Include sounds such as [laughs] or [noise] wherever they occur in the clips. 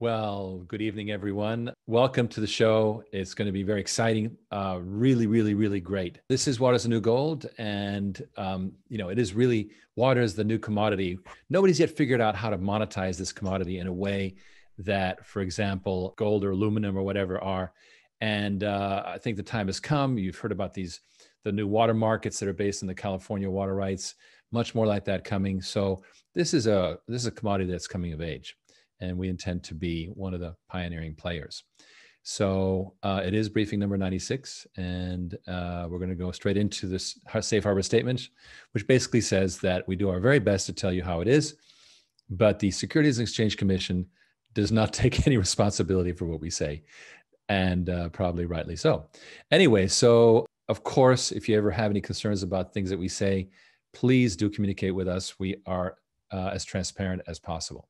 Well, good evening, everyone. Welcome to the show. It's going to be very exciting. Uh, really, really, really great. This is water water's the new gold, and um, you know it is really water is the new commodity. Nobody's yet figured out how to monetize this commodity in a way that, for example, gold or aluminum or whatever are. And uh, I think the time has come. You've heard about these the new water markets that are based on the California water rights. Much more like that coming. So this is a this is a commodity that's coming of age and we intend to be one of the pioneering players. So uh, it is briefing number 96, and uh, we're going to go straight into this safe harbor statement, which basically says that we do our very best to tell you how it is, but the Securities and Exchange Commission does not [laughs] take any responsibility for what we say, and uh, probably rightly so. Anyway, so of course, if you ever have any concerns about things that we say, please do communicate with us. We are uh, as transparent as possible.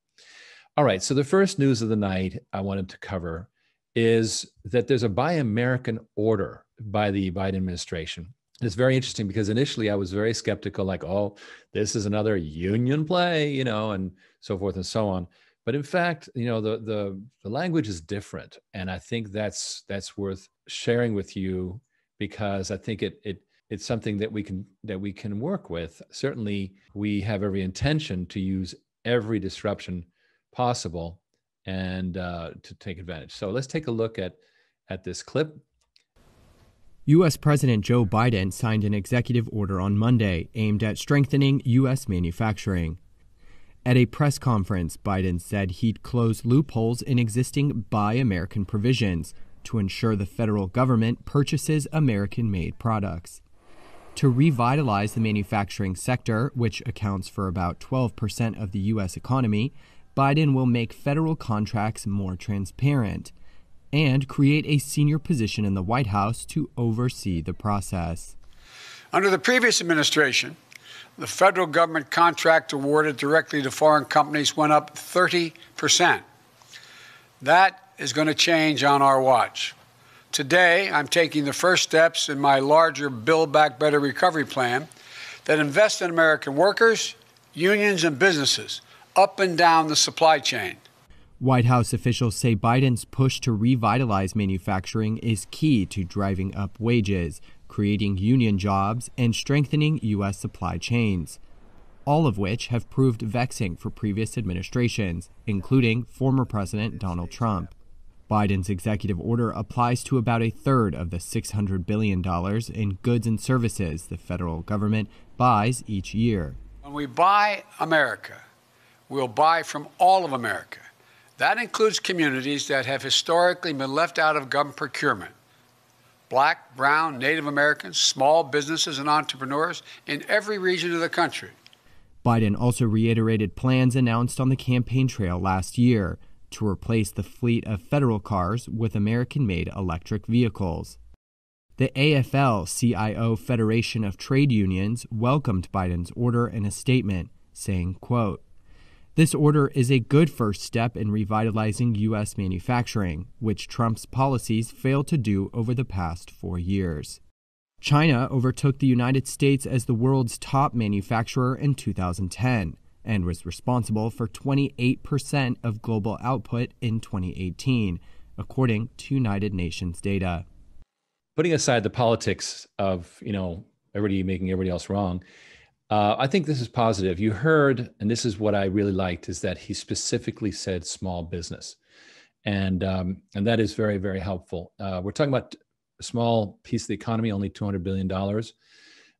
All right. So the first news of the night I wanted to cover is that there's a Buy American order by the Biden administration. It's very interesting because initially I was very skeptical, like, oh, this is another union play, you know, and so forth and so on. But in fact, you know, the the the language is different, and I think that's that's worth sharing with you because I think it it it's something that we can that we can work with. Certainly, we have every intention to use every disruption possible and uh, to take advantage. So let's take a look at at this clip. U.S. President Joe Biden signed an executive order on Monday aimed at strengthening U.S. manufacturing. At a press conference, Biden said he'd close loopholes in existing Buy American provisions to ensure the federal government purchases American made products. To revitalize the manufacturing sector, which accounts for about 12% of the U.S. economy, Biden will make federal contracts more transparent and create a senior position in the White House to oversee the process. Under the previous administration, the federal government contract awarded directly to foreign companies went up 30%. That is going to change on our watch. Today, I'm taking the first steps in my larger Build Back Better recovery plan that invests in American workers, unions, and businesses up and down the supply chain. White House officials say Biden's push to revitalize manufacturing is key to driving up wages, creating union jobs, and strengthening U.S. supply chains, all of which have proved vexing for previous administrations, including former President Donald Trump. Biden's executive order applies to about a third of the $600 billion in goods and services the federal government buys each year. When we buy America, we'll buy from all of America. That includes communities that have historically been left out of government procurement. Black, brown, Native Americans, small businesses, and entrepreneurs in every region of the country. Biden also reiterated plans announced on the campaign trail last year to replace the fleet of federal cars with American made electric vehicles. The AFL CIO Federation of Trade Unions welcomed Biden's order in a statement, saying, quote, this order is a good first step in revitalizing U.S. manufacturing, which Trump's policies failed to do over the past four years. China overtook the United States as the world's top manufacturer in 2010 and was responsible for 28% of global output in 2018, according to United Nations data. Putting aside the politics of, you know, everybody making everybody else wrong, uh, I think this is positive. You heard, and this is what I really liked, is that he specifically said small business, and um, and that is very very helpful. Uh, we're talking about a small piece of the economy, only two hundred billion dollars,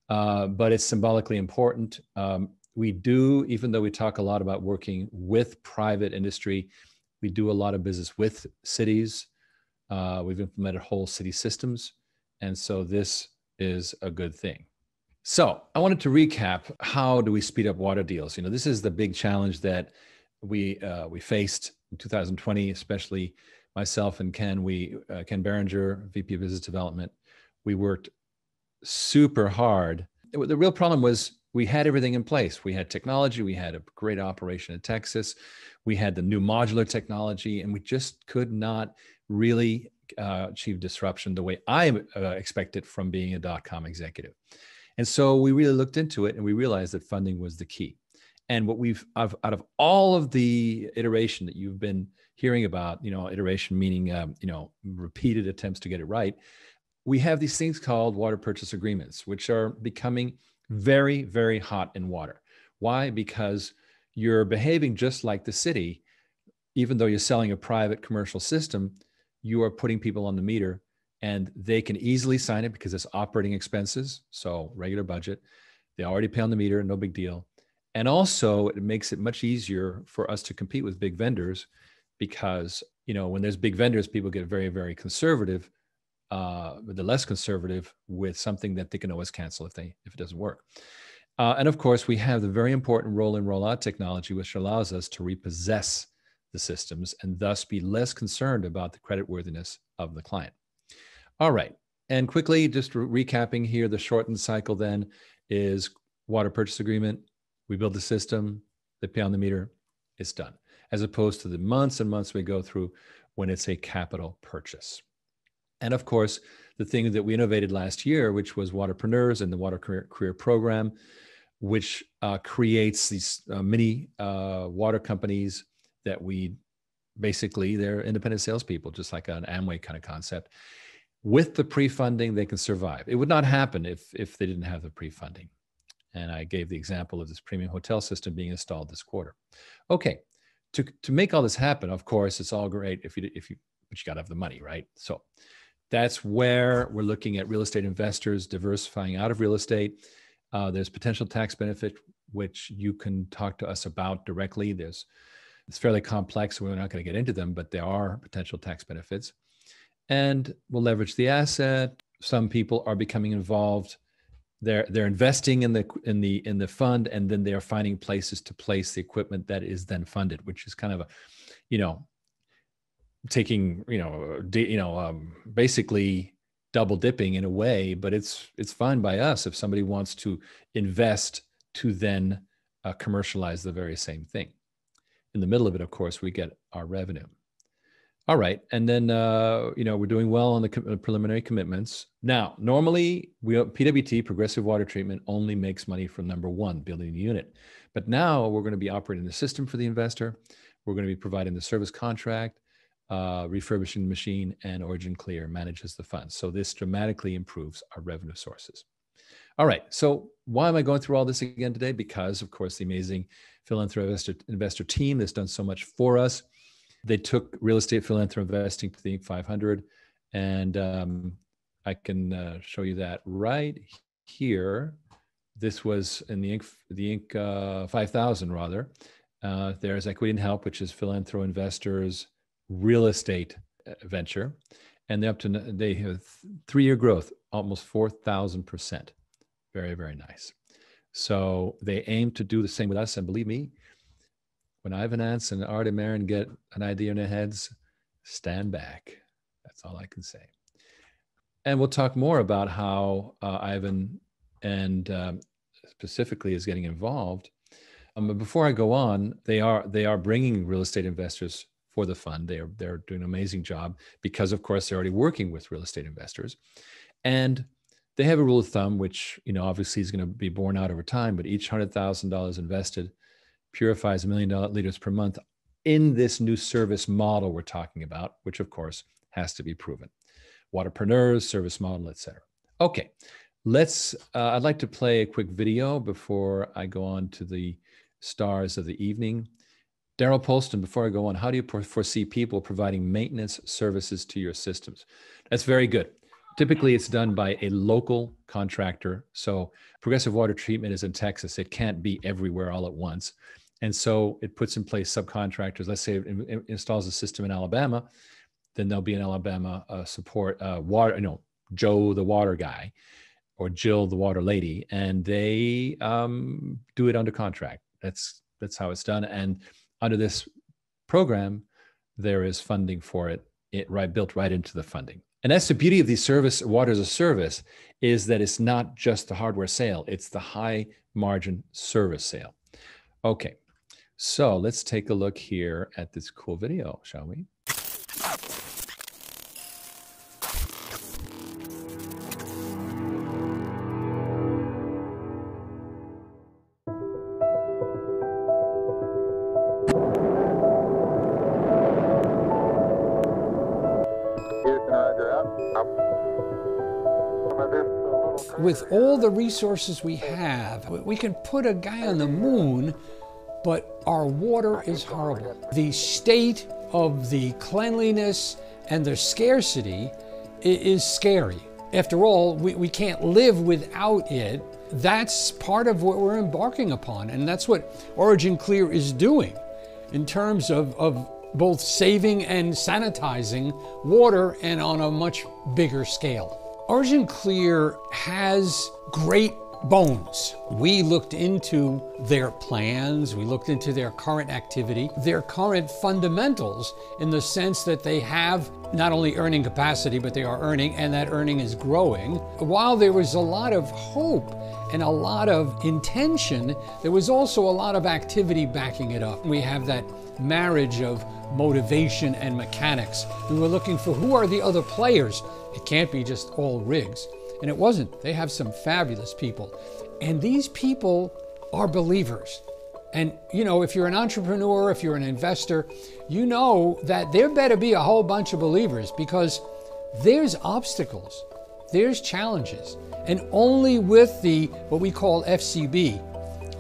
uh, but it's symbolically important. Um, we do, even though we talk a lot about working with private industry, we do a lot of business with cities. Uh, we've implemented whole city systems, and so this is a good thing. So I wanted to recap how do we speed up water deals? You know, this is the big challenge that we uh, we faced in 2020, especially myself and Ken. We uh, Ken Berenger, VP of Business Development. We worked super hard. The real problem was we had everything in place. We had technology. We had a great operation in Texas. We had the new modular technology, and we just could not really uh, achieve disruption the way I uh, expected from being a dot com executive. And so we really looked into it and we realized that funding was the key. And what we've out of all of the iteration that you've been hearing about, you know, iteration meaning um, you know repeated attempts to get it right, we have these things called water purchase agreements, which are becoming very very hot in water. Why? Because you're behaving just like the city, even though you're selling a private commercial system. You are putting people on the meter and they can easily sign it because it's operating expenses, so regular budget. They already pay on the meter, no big deal. And also, it makes it much easier for us to compete with big vendors because you know when there's big vendors, people get very, very conservative. Uh, the less conservative with something that they can always cancel if they if it doesn't work. Uh, and of course, we have the very important roll in roll out technology, which allows us to repossess the systems and thus be less concerned about the creditworthiness of the client. All right. And quickly, just recapping here, the shortened cycle then is water purchase agreement. We build the system, they pay on the meter, it's done, as opposed to the months and months we go through when it's a capital purchase. And of course, the thing that we innovated last year, which was Waterpreneurs and the Water Career, Career Program, which uh, creates these uh, mini uh, water companies that we basically they're independent salespeople, just like an Amway kind of concept with the pre-funding they can survive. It would not happen if if they didn't have the pre-funding. And i gave the example of this premium hotel system being installed this quarter. Okay to to make all this happen of course it's all great if you if you but you got to have the money right? So that's where we're looking at real estate investors diversifying out of real estate. Uh, there's potential tax benefit which you can talk to us about directly. There's it's fairly complex so we're not going to get into them but there are potential tax benefits and we'll leverage the asset. Some people are becoming involved. They're they're investing in the in the in the fund, and then they are finding places to place the equipment that is then funded, which is kind of a, you know, taking you know you know um, basically double dipping in a way. But it's it's fine by us if somebody wants to invest to then uh, commercialize the very same thing. In the middle of it, of course, we get our revenue. All right, and then uh, you know we're doing well on the co- preliminary commitments. Now, normally we PWT Progressive Water Treatment only makes money from number one, building the unit, but now we're going to be operating the system for the investor. We're going to be providing the service contract, uh, refurbishing the machine, and Origin Clear manages the funds. So this dramatically improves our revenue sources. All right, so why am I going through all this again today? Because of course the amazing philanthropic investor, team that's done so much for us they took real estate philanthropy investing to the 500, and um, I can uh, show you that right here. This was in the Inc. the Inc. Uh, 5000 rather. Uh, there's Equity and Help, which is philanthro investors real estate uh, venture, and they up to they have three year growth, almost four thousand percent. Very very nice. So they aim to do the same with us, and believe me, when Ivan Anz and Art and Marin get an idea in their heads, stand back. That's all I can say. And we'll talk more about how uh, Ivan and um, specifically is getting involved. Um, but before I go on, they are they are bringing real estate investors for the fund. They are they're doing an amazing job because, of course, they're already working with real estate investors, and they have a rule of thumb, which you know obviously is going to be borne out over time. But each hundred thousand dollars invested purifies a million liters per month in this new service model we're talking about, which of course has to be proven. Waterpreneurs, service model, etc. Okay, let's. Uh, I'd like to play a quick video before I go on to the stars of the evening. Daryl Polston, before I go on, how do you foresee people providing maintenance services to your systems? That's very good. Typically, it's done by a local contractor. So, progressive water treatment is in Texas. It can't be everywhere all at once. And so it puts in place subcontractors. Let's say it, installs a system in Alabama, then there'll be an Alabama uh, support uh, water, you know, Joe the water guy or Jill the water lady, and they um, do it under contract. That's that's how it's done. And under this program, there is funding for it, it right built right into the funding. And that's the beauty of the service, water as a service, is that it's not just the hardware sale; it's the high margin service sale. Okay, so let's take a look here at this cool video, shall we? With all the resources we have, we can put a guy on the moon but our water is horrible. The state of the cleanliness and the scarcity is scary. After all, we, we can't live without it. That's part of what we're embarking upon, and that's what Origin Clear is doing in terms of, of both saving and sanitizing water and on a much bigger scale. Origin Clear has great bones. We looked into their plans, we looked into their current activity, their current fundamentals in the sense that they have not only earning capacity, but they are earning, and that earning is growing. While there was a lot of hope and a lot of intention, there was also a lot of activity backing it up. We have that marriage of motivation and mechanics. We were looking for who are the other players it can't be just all Riggs. And it wasn't. They have some fabulous people. And these people are believers. And you know, if you're an entrepreneur, if you're an investor, you know that there better be a whole bunch of believers because there's obstacles, there's challenges. And only with the what we call FCB,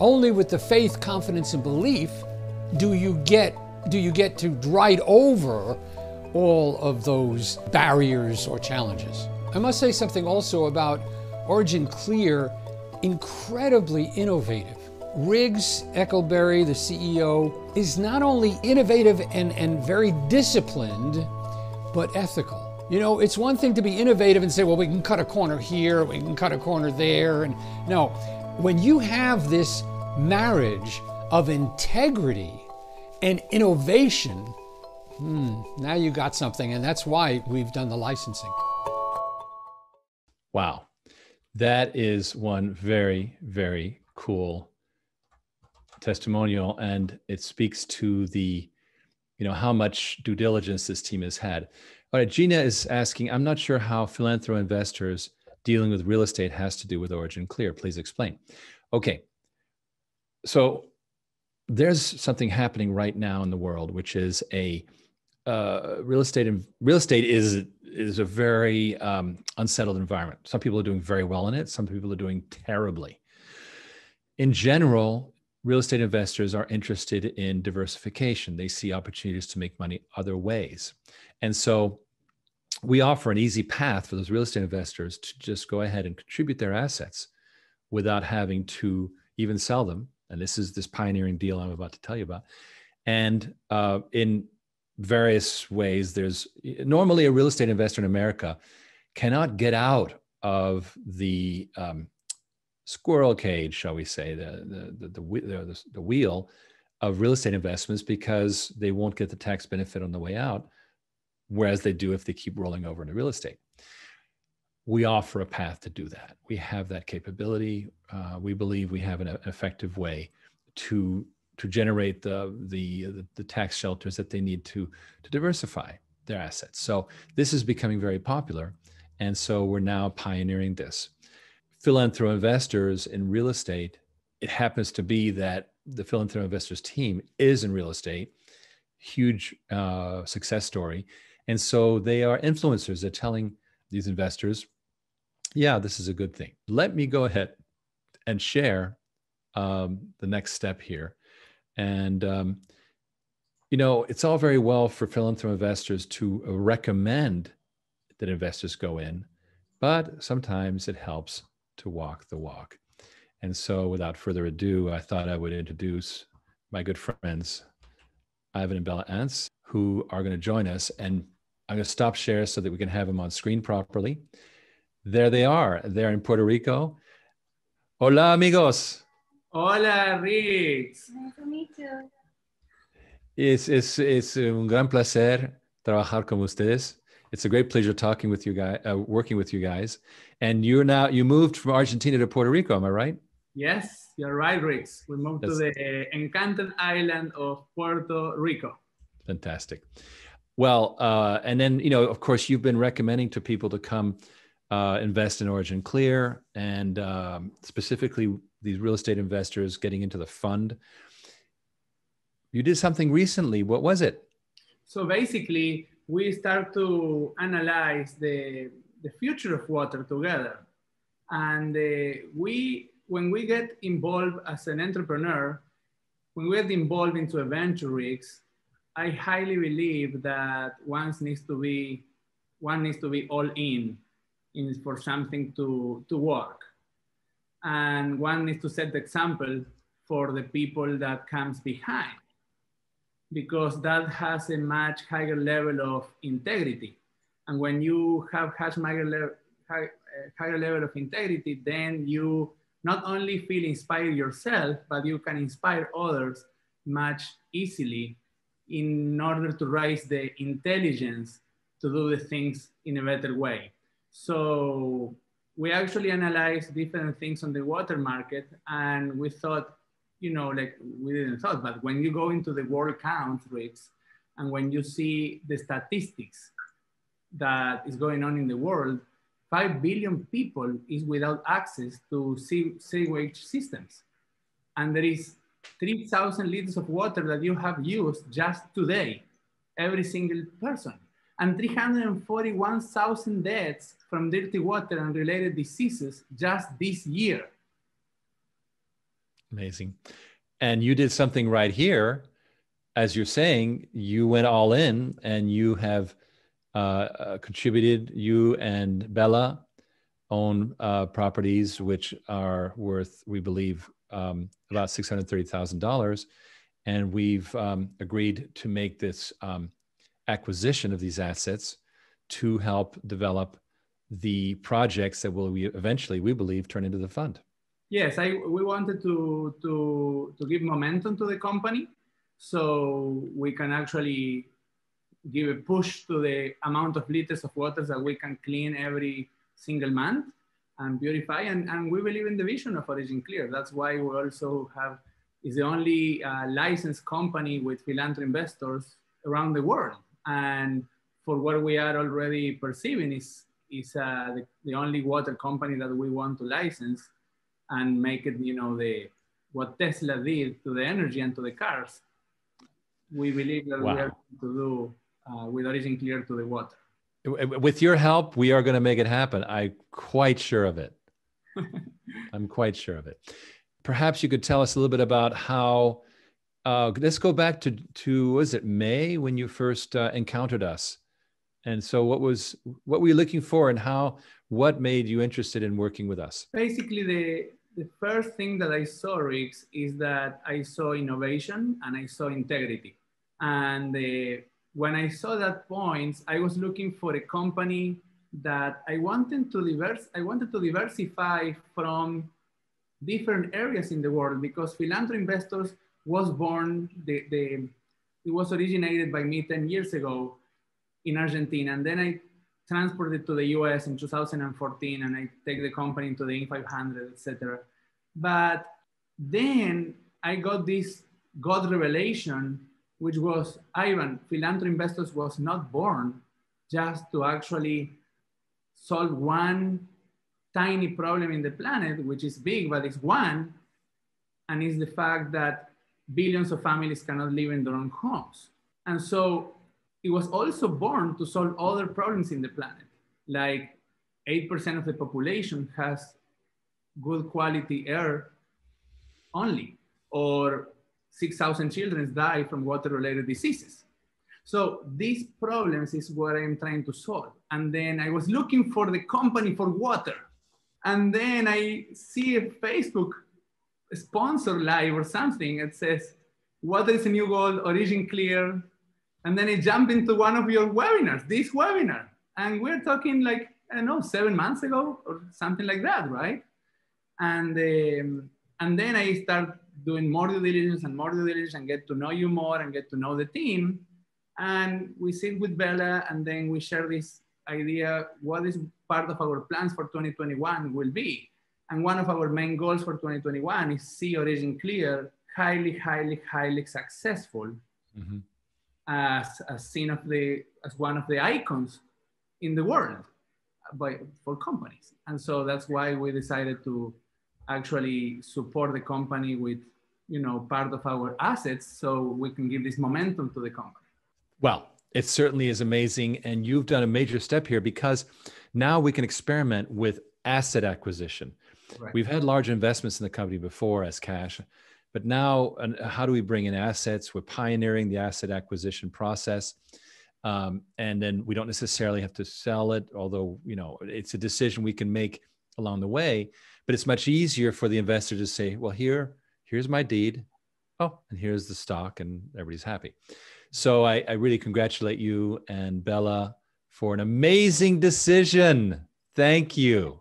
only with the faith, confidence, and belief do you get do you get to ride over all of those barriers or challenges. I must say something also about Origin Clear, incredibly innovative. Riggs Eckelberry, the CEO, is not only innovative and, and very disciplined, but ethical. You know, it's one thing to be innovative and say, well, we can cut a corner here, we can cut a corner there. And no, when you have this marriage of integrity and innovation, Hmm, now you got something, and that's why we've done the licensing. Wow. That is one very, very cool testimonial. And it speaks to the, you know, how much due diligence this team has had. All right, Gina is asking, I'm not sure how philanthro investors dealing with real estate has to do with Origin Clear. Please explain. Okay. So there's something happening right now in the world, which is a uh, real estate and real estate is is a very um, unsettled environment. Some people are doing very well in it. Some people are doing terribly. In general, real estate investors are interested in diversification. They see opportunities to make money other ways, and so we offer an easy path for those real estate investors to just go ahead and contribute their assets without having to even sell them. And this is this pioneering deal I'm about to tell you about. And uh, in various ways. There's normally a real estate investor in America cannot get out of the um, squirrel cage, shall we say, the the, the the, the wheel of real estate investments because they won't get the tax benefit on the way out, whereas they do if they keep rolling over into real estate. We offer a path to do that. We have that capability. Uh, we believe we have an effective way to to generate the, the, the tax shelters that they need to to diversify their assets. So this is becoming very popular, and so we're now pioneering this. Philanthro investors in real estate. It happens to be that the Philanthro investors team is in real estate, huge uh, success story, and so they are influencers. They're telling these investors, "Yeah, this is a good thing." Let me go ahead and share um, the next step here and, um, you know, it's all very well for philanthropy investors to recommend that investors go in, but sometimes it helps to walk the walk. And so, without further ado, I thought I would introduce my good friends, Ivan and Bella Anz, who are going to join us. And I'm going to stop share so that we can have them on screen properly. There they are. They're in Puerto Rico. Hola, amigos. Hola, Riggs. Nice to meet you. Es, es, es un gran placer trabajar con ustedes. It's a great pleasure talking with you guys, uh, working with you guys. And you're now you moved from Argentina to Puerto Rico, am I right? Yes, you're right, Riggs. We moved That's, to the enchanted island of Puerto Rico. Fantastic. Well, uh, and then you know, of course, you've been recommending to people to come uh, invest in Origin Clear, and um, specifically these real estate investors getting into the fund. You did something recently. What was it? So basically, we start to analyze the, the future of water together. And uh, we, when we get involved as an entrepreneur, when we get involved into a venture Riggs, I highly believe that one needs to be one needs to be all in, in for something to, to work. And one needs to set the example for the people that comes behind because that has a much higher level of integrity. And when you have higher, high, uh, higher level of integrity, then you not only feel inspired yourself, but you can inspire others much easily in order to raise the intelligence to do the things in a better way. So we actually analyzed different things on the water market and we thought, you know, like we didn't thought, but when you go into the world count rates and when you see the statistics that is going on in the world, 5 billion people is without access to sewage systems. And there is 3,000 liters of water that you have used just today, every single person. And 341,000 deaths from dirty water and related diseases just this year. Amazing. And you did something right here. As you're saying, you went all in and you have uh, uh, contributed, you and Bella own uh, properties which are worth, we believe, um, about $630,000. And we've um, agreed to make this um, acquisition of these assets to help develop the projects that will we eventually, we believe, turn into the fund. Yes, I, we wanted to, to, to give momentum to the company so we can actually give a push to the amount of liters of water that we can clean every single month and purify. And, and we believe in the vision of Origin Clear. That's why we also have, is the only uh, licensed company with philanthropy investors around the world. And for what we are already perceiving is, is uh, the, the only water company that we want to license and make it, you know, the what Tesla did to the energy and to the cars. We believe that wow. we are to do uh, with Origin Clear to the water. With your help, we are going to make it happen. I'm quite sure of it. [laughs] I'm quite sure of it. Perhaps you could tell us a little bit about how. Uh, let's go back to to was it May when you first uh, encountered us, and so what was what were you looking for, and how what made you interested in working with us? Basically, the the first thing that I saw, Riggs, is that I saw innovation and I saw integrity, and the when I saw that point, I was looking for a company that I wanted to diverse, I wanted to diversify from different areas in the world because philanthropy investors was born, the, the, it was originated by me 10 years ago in Argentina. And then I transported to the US in 2014 and I take the company into the Inc. 500, etc. But then I got this God revelation which was Ivan, Philanthropy Investors was not born just to actually solve one tiny problem in the planet, which is big, but it's one, and it's the fact that billions of families cannot live in their own homes. And so it was also born to solve other problems in the planet, like 8% of the population has good quality air only, or 6,000 children die from water-related diseases. So these problems is what I'm trying to solve. And then I was looking for the company for water. And then I see Facebook sponsor live or something that says, what is new gold, origin clear? And then I jump into one of your webinars, this webinar. And we're talking like, I don't know, seven months ago or something like that, right? And, um, and then I start doing more due diligence and more due diligence and get to know you more and get to know the team. And we sit with Bella and then we share this idea, what is part of our plans for 2021 will be. And one of our main goals for 2021 is see Origin Clear highly, highly, highly successful mm-hmm. as, as seen of the, as one of the icons in the world by, for companies. And so that's why we decided to actually support the company with you know part of our assets so we can give this momentum to the company well it certainly is amazing and you've done a major step here because now we can experiment with asset acquisition. Right. We've had large investments in the company before as cash, but now how do we bring in assets? We're pioneering the asset acquisition process. Um, and then we don't necessarily have to sell it, although you know it's a decision we can make along the way. But it's much easier for the investor to say, "Well, here, here's my deed. Oh, and here's the stock," and everybody's happy. So I, I really congratulate you and Bella for an amazing decision. Thank you.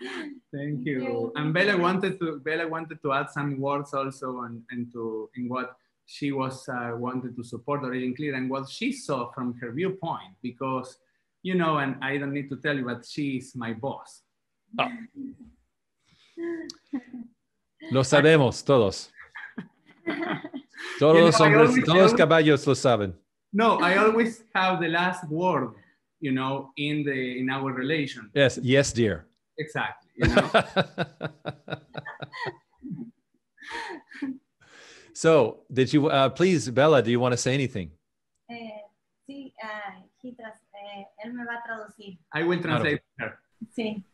[laughs] Thank you. And Bella wanted to Bella wanted to add some words also and and to in what she was uh, wanted to support Origin Clear and what she saw from her viewpoint because you know and I don't need to tell you but she is my boss. Oh. Lo sabemos todos. Todos los hombres, todos los caballos lo saben. No, I always have the last word, you know, in the in our relation. Yes, yes, dear. Exactly. You know? so, did you uh, please, Bella? Do you want to say anything? Eh, sí, uh, he tras, eh, él me va a traducir. I will translate. Sí,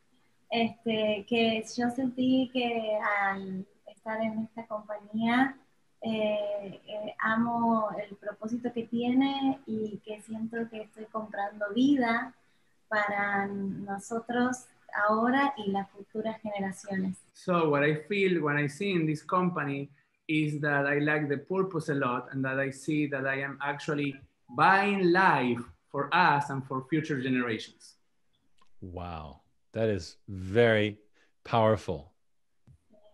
este, que yo sentí que al estar en esta compañía eh, eh, amo el propósito que tiene y que siento que estoy comprando vida para nosotros ahora y las futuras generaciones. So what I feel when I see in this company is that I like the purpose a lot and that I see that I am actually buying life for us and for future generations. Wow, that is very powerful.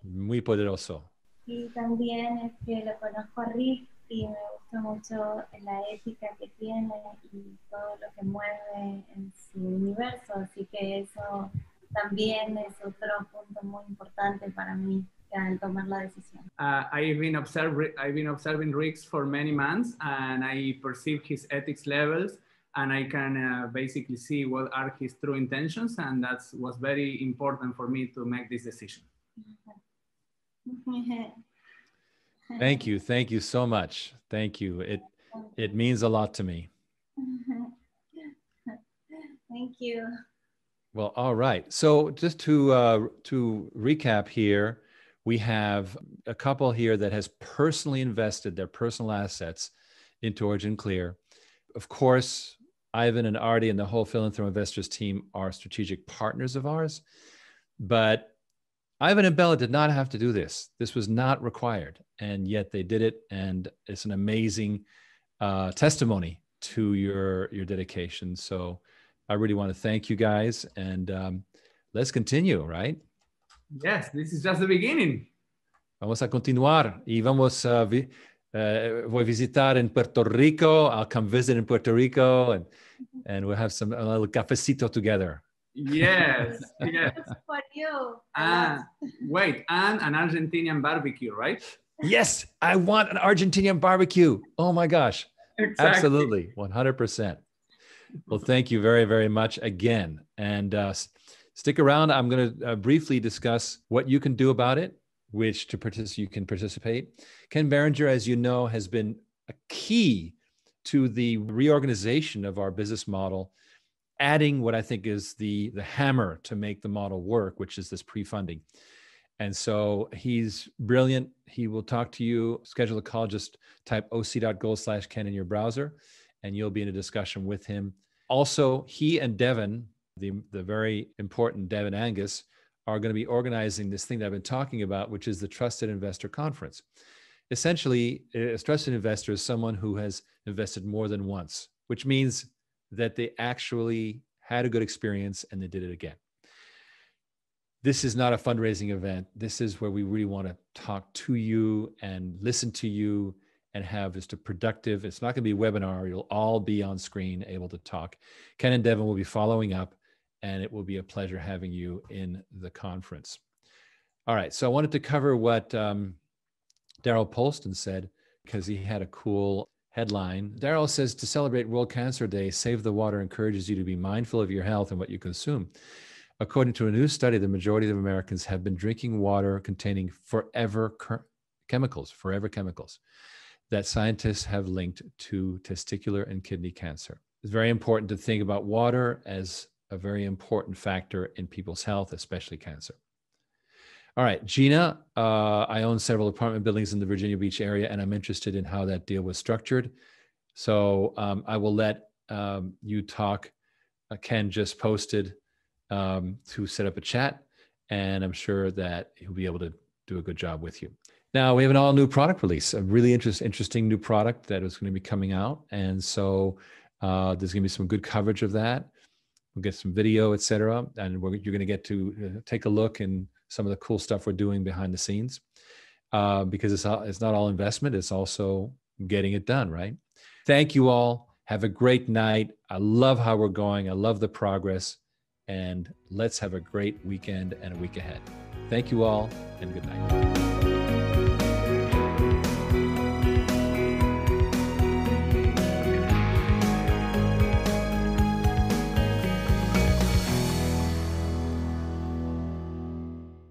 Muy poderoso. Y también es que lo conozco a Rick y me gusta mucho la ética que tiene y todo lo que mueve en su universo, así que eso también es otro punto muy importante para mí al tomar la decisión. Uh, I've been observing I've been observing Rick's for many months, and I perceive his ethics levels, and I can uh, basically see what are his true intentions, and that was very important for me to make this decision. [laughs] Thank you, thank you so much. Thank you. It it means a lot to me. [laughs] Thank you. Well, all right. So just to uh, to recap here, we have a couple here that has personally invested their personal assets into Origin Clear. Of course, Ivan and Artie and the whole Philanthro Investors team are strategic partners of ours, but Ivan and Bella did not have to do this. This was not required, and yet they did it, and it's an amazing uh, testimony to your your dedication. So I really want to thank you guys, and um, let's continue, right? Yes, this is just the beginning. Vamos a continuar y vamos a vi uh, voy a visitar en Puerto Rico. I'll come visit in Puerto Rico, and and we'll have some a little cafecito together. Yes, [laughs] yes. For you. Ah, wait, and an Argentinian barbecue, right? Yes, I want an Argentinian barbecue. Oh my gosh. Exactly. Absolutely. 100%. Well, thank you very, very much again. And uh, stick around. I'm going to uh, briefly discuss what you can do about it, which to participate, you can participate. Ken Berenger, as you know, has been a key to the reorganization of our business model, adding what I think is the, the hammer to make the model work, which is this pre-funding. And so he's brilliant. He will talk to you. Schedule a call. Just type oc.gold slash Ken in your browser, and you'll be in a discussion with him. Also, he and Devin, the, the very important Devin Angus, are going to be organizing this thing that I've been talking about, which is the Trusted Investor Conference. Essentially, a trusted investor is someone who has invested more than once, which means that they actually had a good experience and they did it again this is not a fundraising event. This is where we really want to talk to you and listen to you and have just a productive, it's not going to be a webinar. You'll all be on screen able to talk. Ken and Devin will be following up, and it will be a pleasure having you in the conference. All right. So I wanted to cover what um, Daryl Polston said because he had a cool headline. Daryl says to celebrate World Cancer Day, Save the Water encourages you to be mindful of your health and what you consume. According to a new study, the majority of Americans have been drinking water containing forever chemicals, forever chemicals that scientists have linked to testicular and kidney cancer. It's very important to think about water as a very important factor in people's health, especially cancer. All right, Gina, uh, I own several apartment buildings in the Virginia Beach area, and I'm interested in how that deal was structured. So um, I will let um, you talk. Uh, Ken just posted um, to set up a chat, and I'm sure that he'll be able to do a good job with you. Now we have an all new product release, a really interest, interesting new product that is going to be coming out, and so uh, there's going to be some good coverage of that. We'll get some video, etc., and you're going to get to uh, take a look and some of the cool stuff we're doing behind the scenes uh, because it's, it's not all investment, it's also getting it done, right? Thank you all. Have a great night. I love how we're going. I love the progress. And let's have a great weekend and a week ahead. Thank you all, and good night.